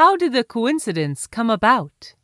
How did the coincidence come about?